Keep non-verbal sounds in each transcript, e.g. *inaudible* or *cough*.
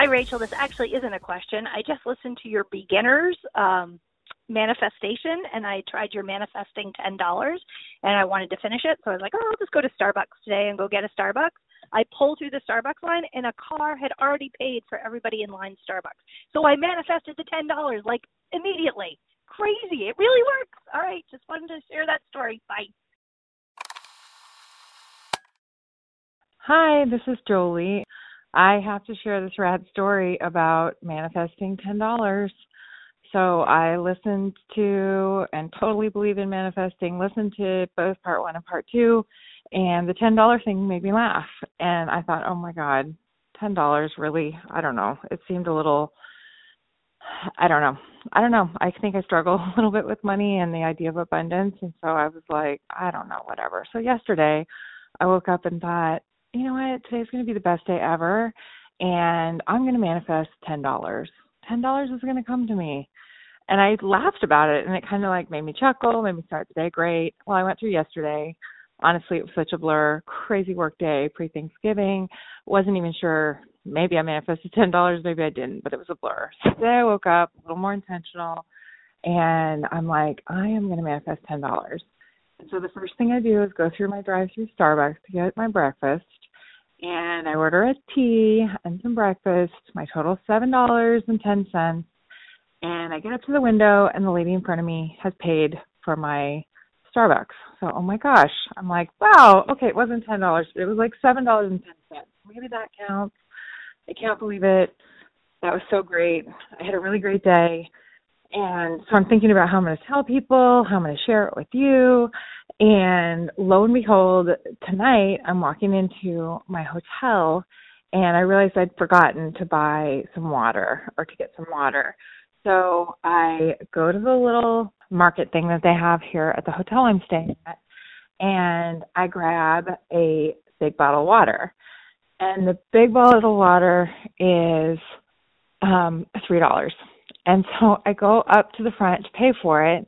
Hi, Rachel. This actually isn't a question. I just listened to your beginners um, manifestation and I tried your manifesting $10 and I wanted to finish it. So I was like, oh, I'll just go to Starbucks today and go get a Starbucks. I pulled through the Starbucks line and a car had already paid for everybody in line Starbucks. So I manifested the $10 like immediately. Crazy. It really works. All right. Just wanted to share that story. Bye. Hi, this is Jolie. I have to share this rad story about manifesting $10. So I listened to and totally believe in manifesting, listened to both part one and part two, and the $10 thing made me laugh. And I thought, oh my God, $10 really? I don't know. It seemed a little, I don't know. I don't know. I think I struggle *laughs* a little bit with money and the idea of abundance. And so I was like, I don't know, whatever. So yesterday I woke up and thought, you know what, today's going to be the best day ever, and I'm going to manifest ten dollars. Ten dollars is going to come to me, and I laughed about it, and it kind of like made me chuckle, made me start the day great. Well, I went through yesterday. Honestly, it was such a blur. Crazy work day, pre Thanksgiving. Wasn't even sure. Maybe I manifested ten dollars, maybe I didn't, but it was a blur. *laughs* So today I woke up a little more intentional, and I'm like, I am going to manifest ten dollars. And so the first thing I do is go through my drive-through Starbucks to get my breakfast and I order a tea and some breakfast. My total seven dollars and ten cents. And I get up to the window, and the lady in front of me has paid for my Starbucks. So, oh my gosh, I'm like, wow, okay, it wasn't ten dollars. It was like seven dollars and ten cents. Maybe that counts. I can't believe it. That was so great. I had a really great day. And so I'm thinking about how I'm going to tell people, how I'm going to share it with you. And lo and behold, tonight I'm walking into my hotel and I realized I'd forgotten to buy some water or to get some water. So I go to the little market thing that they have here at the hotel I'm staying at and I grab a big bottle of water. And the big bottle of water is um three dollars. And so I go up to the front to pay for it,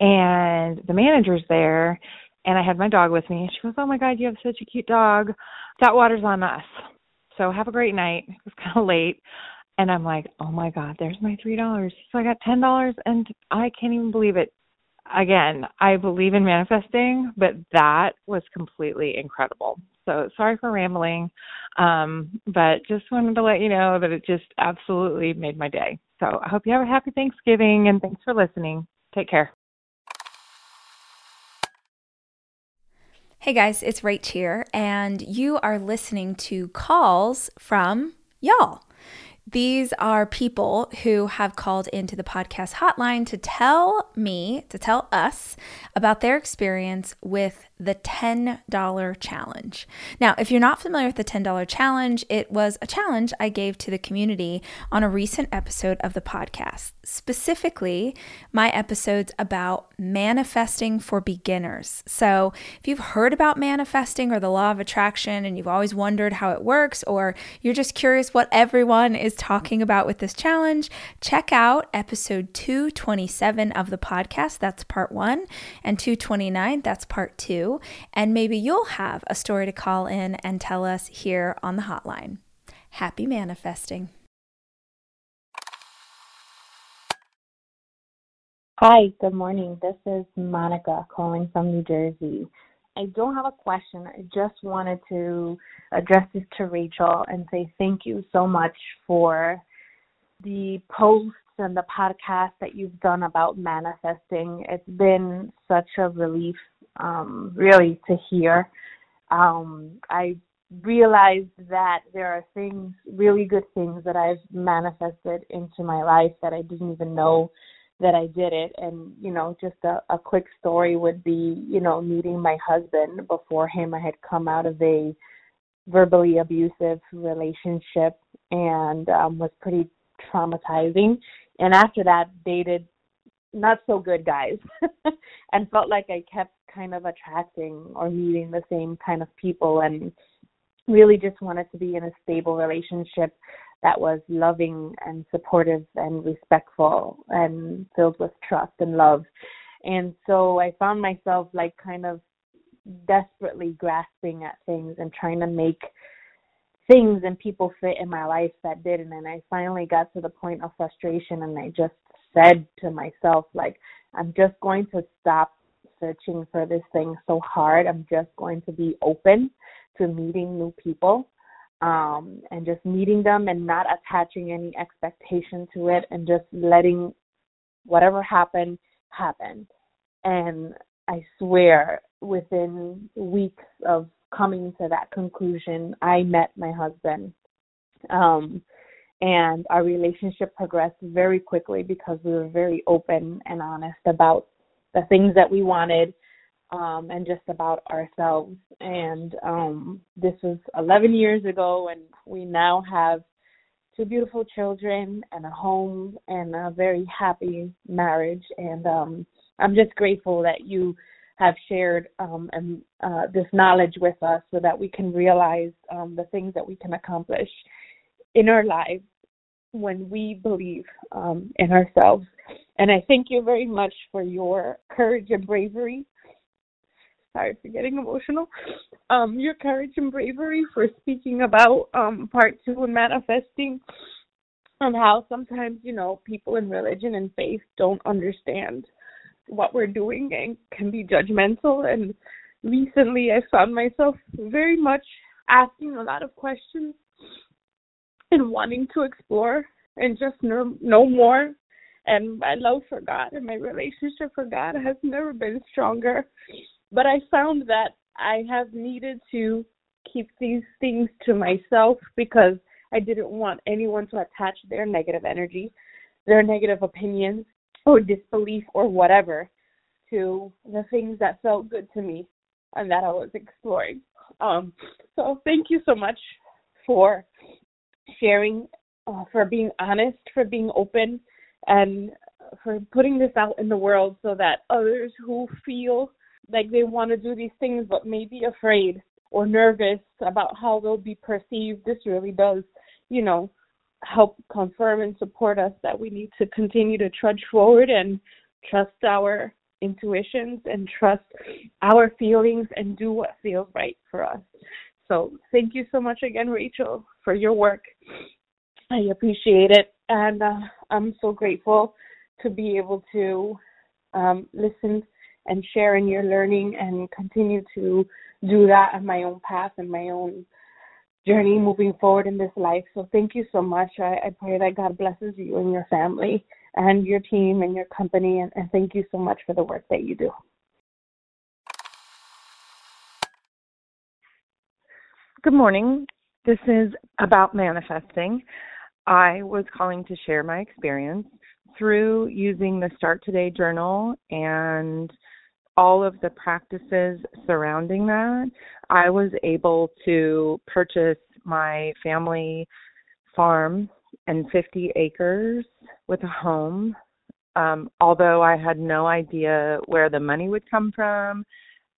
and the manager's there, and I had my dog with me. She goes, "Oh my God, you have such a cute dog. That water's on us. So have a great night." It was *laughs* kind of late, and I'm like, "Oh my God, there's my three dollars." So I got ten dollars, and I can't even believe it. Again, I believe in manifesting, but that was completely incredible. So sorry for rambling, um, but just wanted to let you know that it just absolutely made my day. So I hope you have a happy Thanksgiving and thanks for listening. Take care. Hey guys, it's Rach here, and you are listening to calls from y'all. These are people who have called into the podcast hotline to tell me, to tell us about their experience with the $10 challenge. Now, if you're not familiar with the $10 challenge, it was a challenge I gave to the community on a recent episode of the podcast, specifically my episodes about manifesting for beginners. So, if you've heard about manifesting or the law of attraction and you've always wondered how it works, or you're just curious what everyone is talking about with this challenge, check out episode 227 of the podcast. That's part one, and 229, that's part two and maybe you'll have a story to call in and tell us here on the hotline. Happy manifesting. Hi, good morning. This is Monica calling from New Jersey. I don't have a question. I just wanted to address this to Rachel and say thank you so much for the posts and the podcast that you've done about manifesting. It's been such a relief, um, really, to hear. Um, I realized that there are things, really good things that I've manifested into my life that I didn't even know that I did it. And, you know, just a, a quick story would be, you know, meeting my husband. Before him, I had come out of a verbally abusive relationship and um, was pretty traumatizing. And after that, dated not so good guys *laughs* and felt like I kept kind of attracting or meeting the same kind of people and really just wanted to be in a stable relationship that was loving and supportive and respectful and filled with trust and love. And so I found myself like kind of desperately grasping at things and trying to make things and people fit in my life that didn't. And I finally got to the point of frustration and I just said to myself, like, I'm just going to stop searching for this thing so hard. I'm just going to be open to meeting new people um, and just meeting them and not attaching any expectation to it and just letting whatever happened happen. And I swear, within weeks of coming to that conclusion, I met my husband. Um, and our relationship progressed very quickly because we were very open and honest about the things that we wanted um, and just about ourselves. And um, this was 11 years ago, and we now have two beautiful children and a home and a very happy marriage. And um, I'm just grateful that you have shared um, and uh, this knowledge with us so that we can realize um, the things that we can accomplish in our lives when we believe um, in ourselves. And I thank you very much for your courage and bravery sorry for getting emotional. Um, your courage and bravery for speaking about um, part two and manifesting and how sometimes, you know, people in religion and faith don't understand what we're doing and can be judgmental. And recently I found myself very much asking a lot of questions and wanting to explore and just know, know more. And my love for God and my relationship for God has never been stronger. But I found that I have needed to keep these things to myself because I didn't want anyone to attach their negative energy, their negative opinions, or disbelief, or whatever to the things that felt good to me and that I was exploring. Um, so thank you so much for sharing, uh, for being honest, for being open, and for putting this out in the world so that others who feel like they want to do these things but may be afraid or nervous about how they'll be perceived, this really does, you know, help confirm and support us that we need to continue to trudge forward and trust our intuitions and trust our feelings and do what feels right for us. So thank you so much again, Rachel, for your work. I appreciate it, and uh, I'm so grateful to be able to um, listen and share in your learning and continue to do that on my own path and my own journey moving forward in this life. So thank you so much. I, I pray that God blesses you and your family and your team and your company and, and thank you so much for the work that you do. Good morning. This is about manifesting. I was calling to share my experience through using the Start Today journal and all of the practices surrounding that, I was able to purchase my family farm and 50 acres with a home. Um, although I had no idea where the money would come from,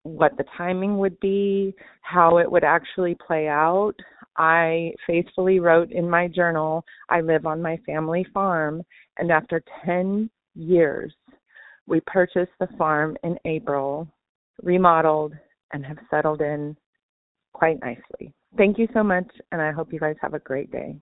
what the timing would be, how it would actually play out, I faithfully wrote in my journal, I live on my family farm. And after 10 years, we purchased the farm in April, remodeled, and have settled in quite nicely. Thank you so much, and I hope you guys have a great day.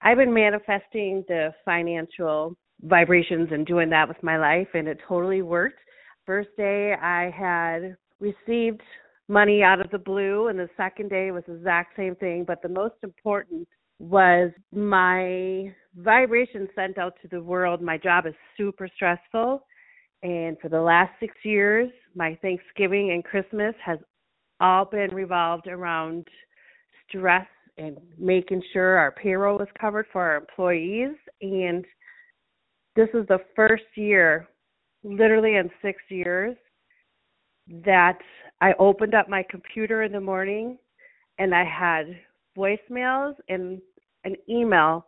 I've been manifesting the financial vibrations and doing that with my life, and it totally worked. First day, I had received money out of the blue, and the second day was the exact same thing. But the most important was my vibration sent out to the world. My job is super stressful. And for the last six years, my Thanksgiving and Christmas has all been revolved around stress and making sure our payroll is covered for our employees. And this is the first year, literally in six years, that I opened up my computer in the morning and I had voicemails and an email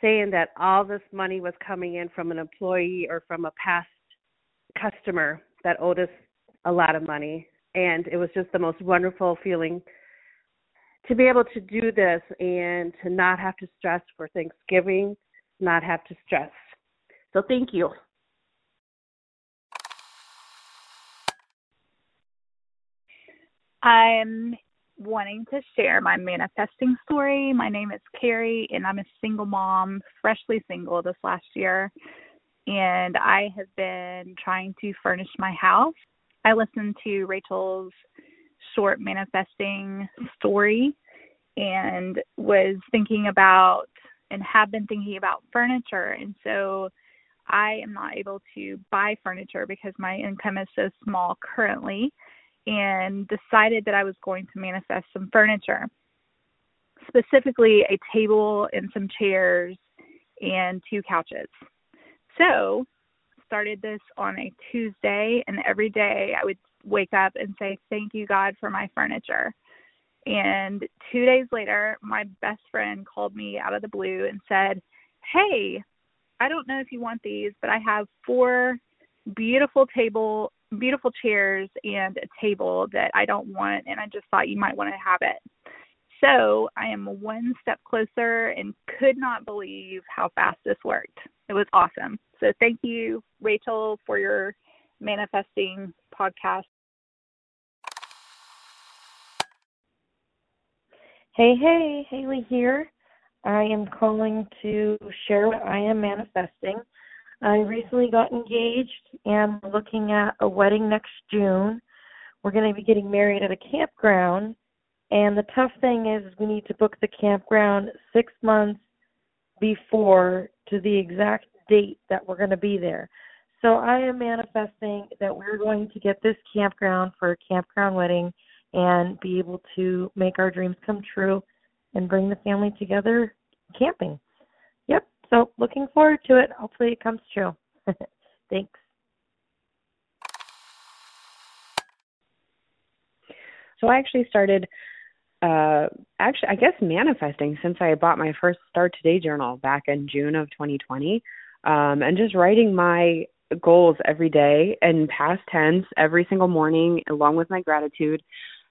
saying that all this money was coming in from an employee or from a past customer that owed us a lot of money. And it was just the most wonderful feeling to be able to do this and to not have to stress for Thanksgiving, not have to stress. So thank you. I'm wanting to share my manifesting story. My name is Carrie, and I'm a single mom, freshly single this last year. And I have been trying to furnish my house. I listened to Rachel's short manifesting story and was thinking about and have been thinking about furniture. And so I am not able to buy furniture because my income is so small currently and decided that I was going to manifest some furniture, specifically a table and some chairs and two couches. So, started this on a Tuesday, and every day I would wake up and say, Thank you, God, for my furniture. And two days later, my best friend called me out of the blue and said, Hey, I don't know if you want these, but I have four beautiful table beautiful chairs and a table that I don't want, and I just thought you might want to have it. So I am one step closer and could not believe how fast this worked. It was awesome. So thank you, Rachel, for your manifesting podcast. Hey, hey, Haley here. I am calling to share what I am manifesting. I recently got engaged and looking at a wedding next June. We're going to be getting married at a campground. And the tough thing is, we need to book the campground six months before to the exact date that we're going to be there. So I am manifesting that we're going to get this campground for a campground wedding and be able to make our dreams come true and bring the family together camping. So looking forward to it. Hopefully it comes true. *laughs* Thanks. So I actually started uh actually I guess manifesting since I bought my first Start Today journal back in June of 2020. Um and just writing my goals every day in past tense every single morning along with my gratitude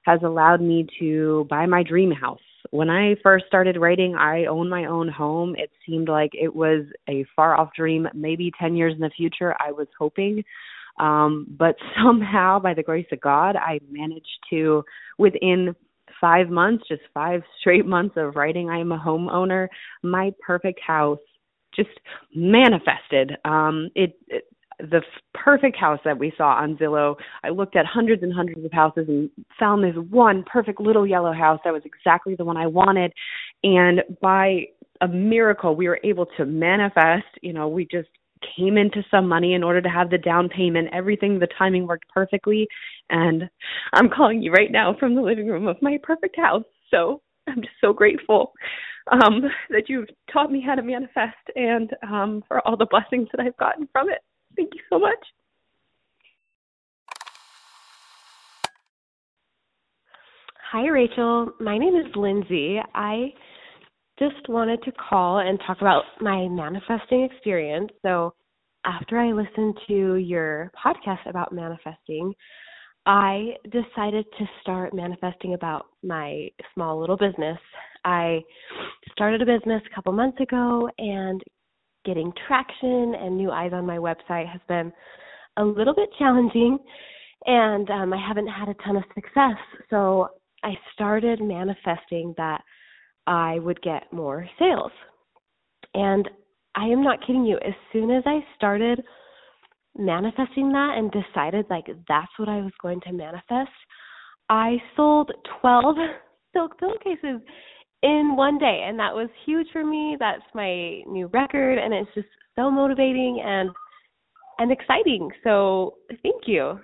has allowed me to buy my dream house when I first started writing, I own my own home. It seemed like it was a far off dream, maybe 10 years in the future, I was hoping. Um, but *laughs* somehow, by the grace of God, I managed to, within five months, just five straight months of writing, I am a homeowner, my perfect house just manifested. Um, it, it the perfect house that we saw on Zillow. I looked at hundreds and hundreds of houses and found this one perfect little yellow house that was exactly the one I wanted. And by a miracle, we were able to manifest. You know, we just came into some money in order to have the down payment. Everything, the timing worked perfectly. And I'm calling you right now from the living room of my perfect house. So I'm just so grateful um, that you've taught me how to manifest and um, for all the blessings that I've gotten from it. *laughs* Thank you so much. Hi, Rachel. My name is Lindsay. I just wanted to call and talk about my manifesting experience. So, after I listened to your podcast about manifesting, I decided to start manifesting about my small little business. I started a business a couple months ago and getting traction and new eyes on my website has been a little bit challenging and um, I haven't had a ton of success. So I started manifesting that I would get more sales. And I am not kidding you, as soon as I started manifesting that and decided like that's what I was going to manifest, I sold 12 *laughs* silk pillowcases in one day and that was huge for me that's my new record and it's just so motivating and and exciting so thank you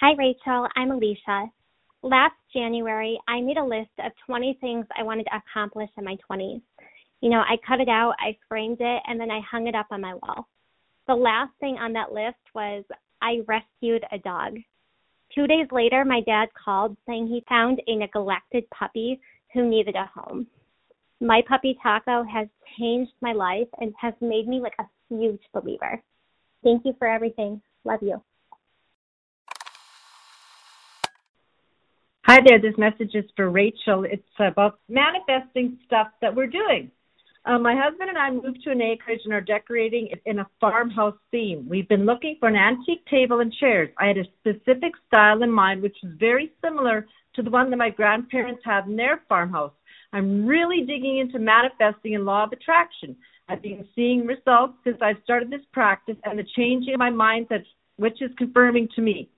Hi, Rachel. I'm Alicia. Last January, I made a list of 20 things I wanted to accomplish in my 20s. You know, I cut it out, I framed it, and then I hung it up on my wall. The last thing on that list was I rescued a dog. Two days later, my dad called saying he found a neglected puppy who needed a home. My puppy Taco has changed my life and has made me like a huge believer. Thank you for everything. Love you. Hi there, this message is for Rachel. It's about manifesting stuff that we're doing. Uh, my husband and I moved to an acreage and are decorating it in a farmhouse theme. We've been looking for an antique table and chairs. I had a specific style in mind, which was very similar to the one that my grandparents had in their farmhouse. I'm really digging into manifesting and law of attraction. I've been seeing results since I started this practice and the change in my mindset, which is confirming to me.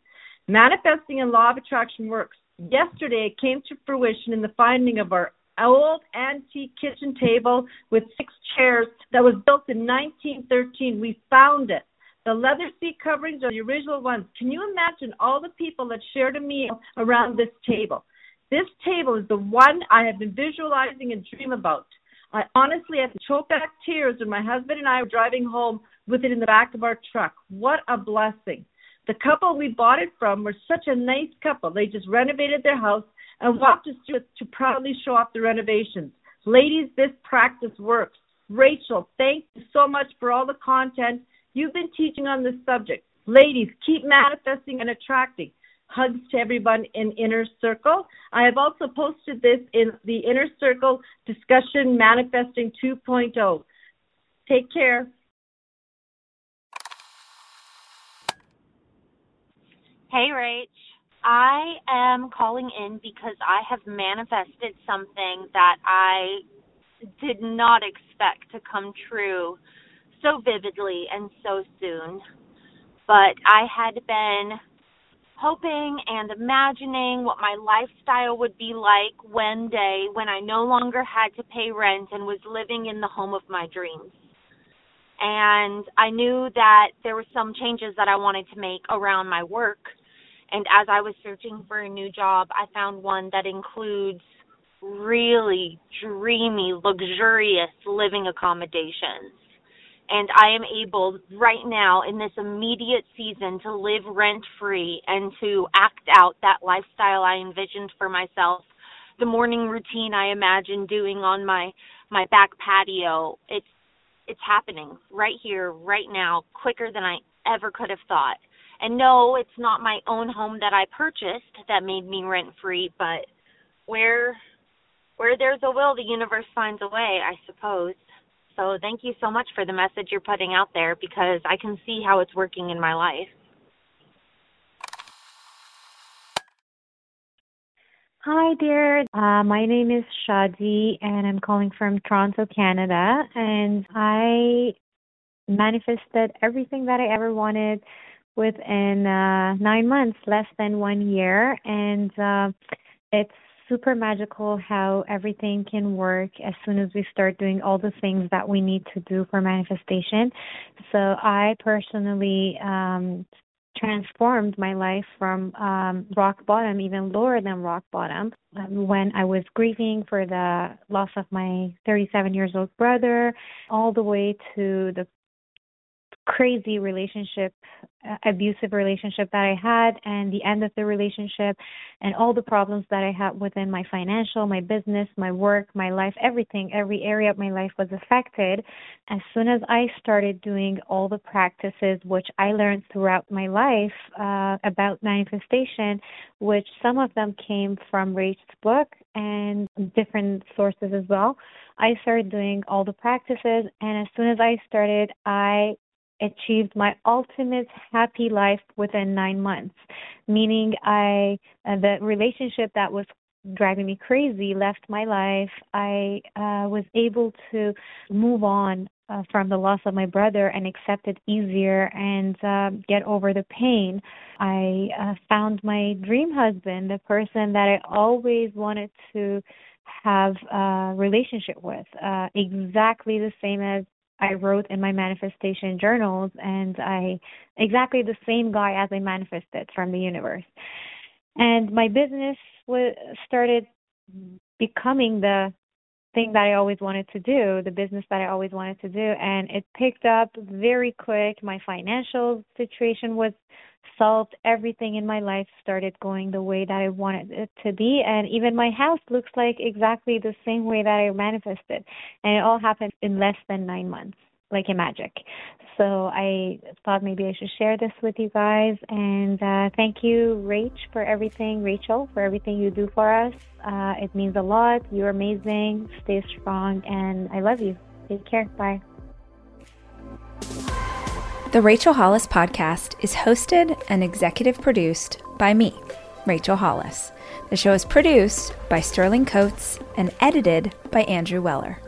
Manifesting and law of attraction works. Yesterday, it came to fruition in the finding of our old antique kitchen table with six chairs that was built in 1913. We found it. The leather seat coverings are the original ones. Can you imagine all the people that shared a meal around this table? This table is the one I have been visualizing and dream about. I honestly had to choke back tears when my husband and I were driving home with it in the back of our truck. What a blessing. The couple we bought it from were such a nice couple. They just renovated their house and walked through it to proudly show off the renovations. Ladies, this practice works. Rachel, thank you so much for all the content you've been teaching on this subject. Ladies, keep manifesting and attracting. Hugs to everyone in Inner Circle. I have also posted this in the Inner Circle discussion manifesting 2.0. Take care. Hey, Rach. I am calling in because I have manifested something that I did not expect to come true so vividly and so soon. But I had been hoping and imagining what my lifestyle would be like one day when I no longer had to pay rent and was living in the home of my dreams. And I knew that there were some changes that I wanted to make around my work and as I was searching for a new job, I found one that includes really dreamy, luxurious living accommodations. And I am able right now in this immediate season to live rent free and to act out that lifestyle I envisioned for myself. The morning routine I imagined doing on my my back patio. It's it's happening right here, right now, quicker than I ever could have thought. And no, it's not my own home that I purchased that made me rent free, but where where there's a will, the universe finds a way, I suppose. So thank you so much for the message you're putting out there because I can see how it's working in my life. Hi, dear. Uh, my name is Shadi, and I'm calling from Toronto, Canada. And I manifested everything that I ever wanted within uh, nine months, less than one year. And uh, it's super magical how everything can work as soon as we start doing all the things that we need to do for manifestation. So I personally um, transformed my life from um, rock bottom, even lower than rock bottom, um, when I was grieving for the loss of my 37 years old brother, all the way to the crazy relationship, uh, abusive relationship that I had, and the end of the relationship, and all the problems that I had within my financial, my business, my work, my life, everything, every area of my life was affected. As soon as I started doing all the practices which I learned throughout my life uh, about manifestation, which some of them came from Rach's book and different sources as well. I started doing all the practices, and as soon as I started, I achieved my ultimate happy life within nine months meaning i uh, the relationship that was driving me crazy left my life i uh, was able to move on uh, from the loss of my brother and accept it easier and uh, get over the pain. I uh, found my dream husband, the person that I always wanted to have a relationship with, uh, exactly the same as I wrote in my manifestation journals, and I exactly the same guy as I manifested from the universe. And my business was started becoming the thing that I always wanted to do, the business that I always wanted to do, and it picked up very quick. My financial situation was solved. Everything in my life started going the way that I wanted it to be, and even my house looks like exactly the same way that I manifested. And it all happened in less than nine months like a magic. So I thought maybe I should share this with you guys. And uh, thank you, Rach, for everything, Rachel, for everything you do for us. Uh, it means a lot. You're amazing. Stay strong, and I love you. Take care. Bye. The Rachel Hollis podcast is hosted and executive produced by me, Rachel Hollis. The show is produced by Sterling Coates and edited by Andrew Weller.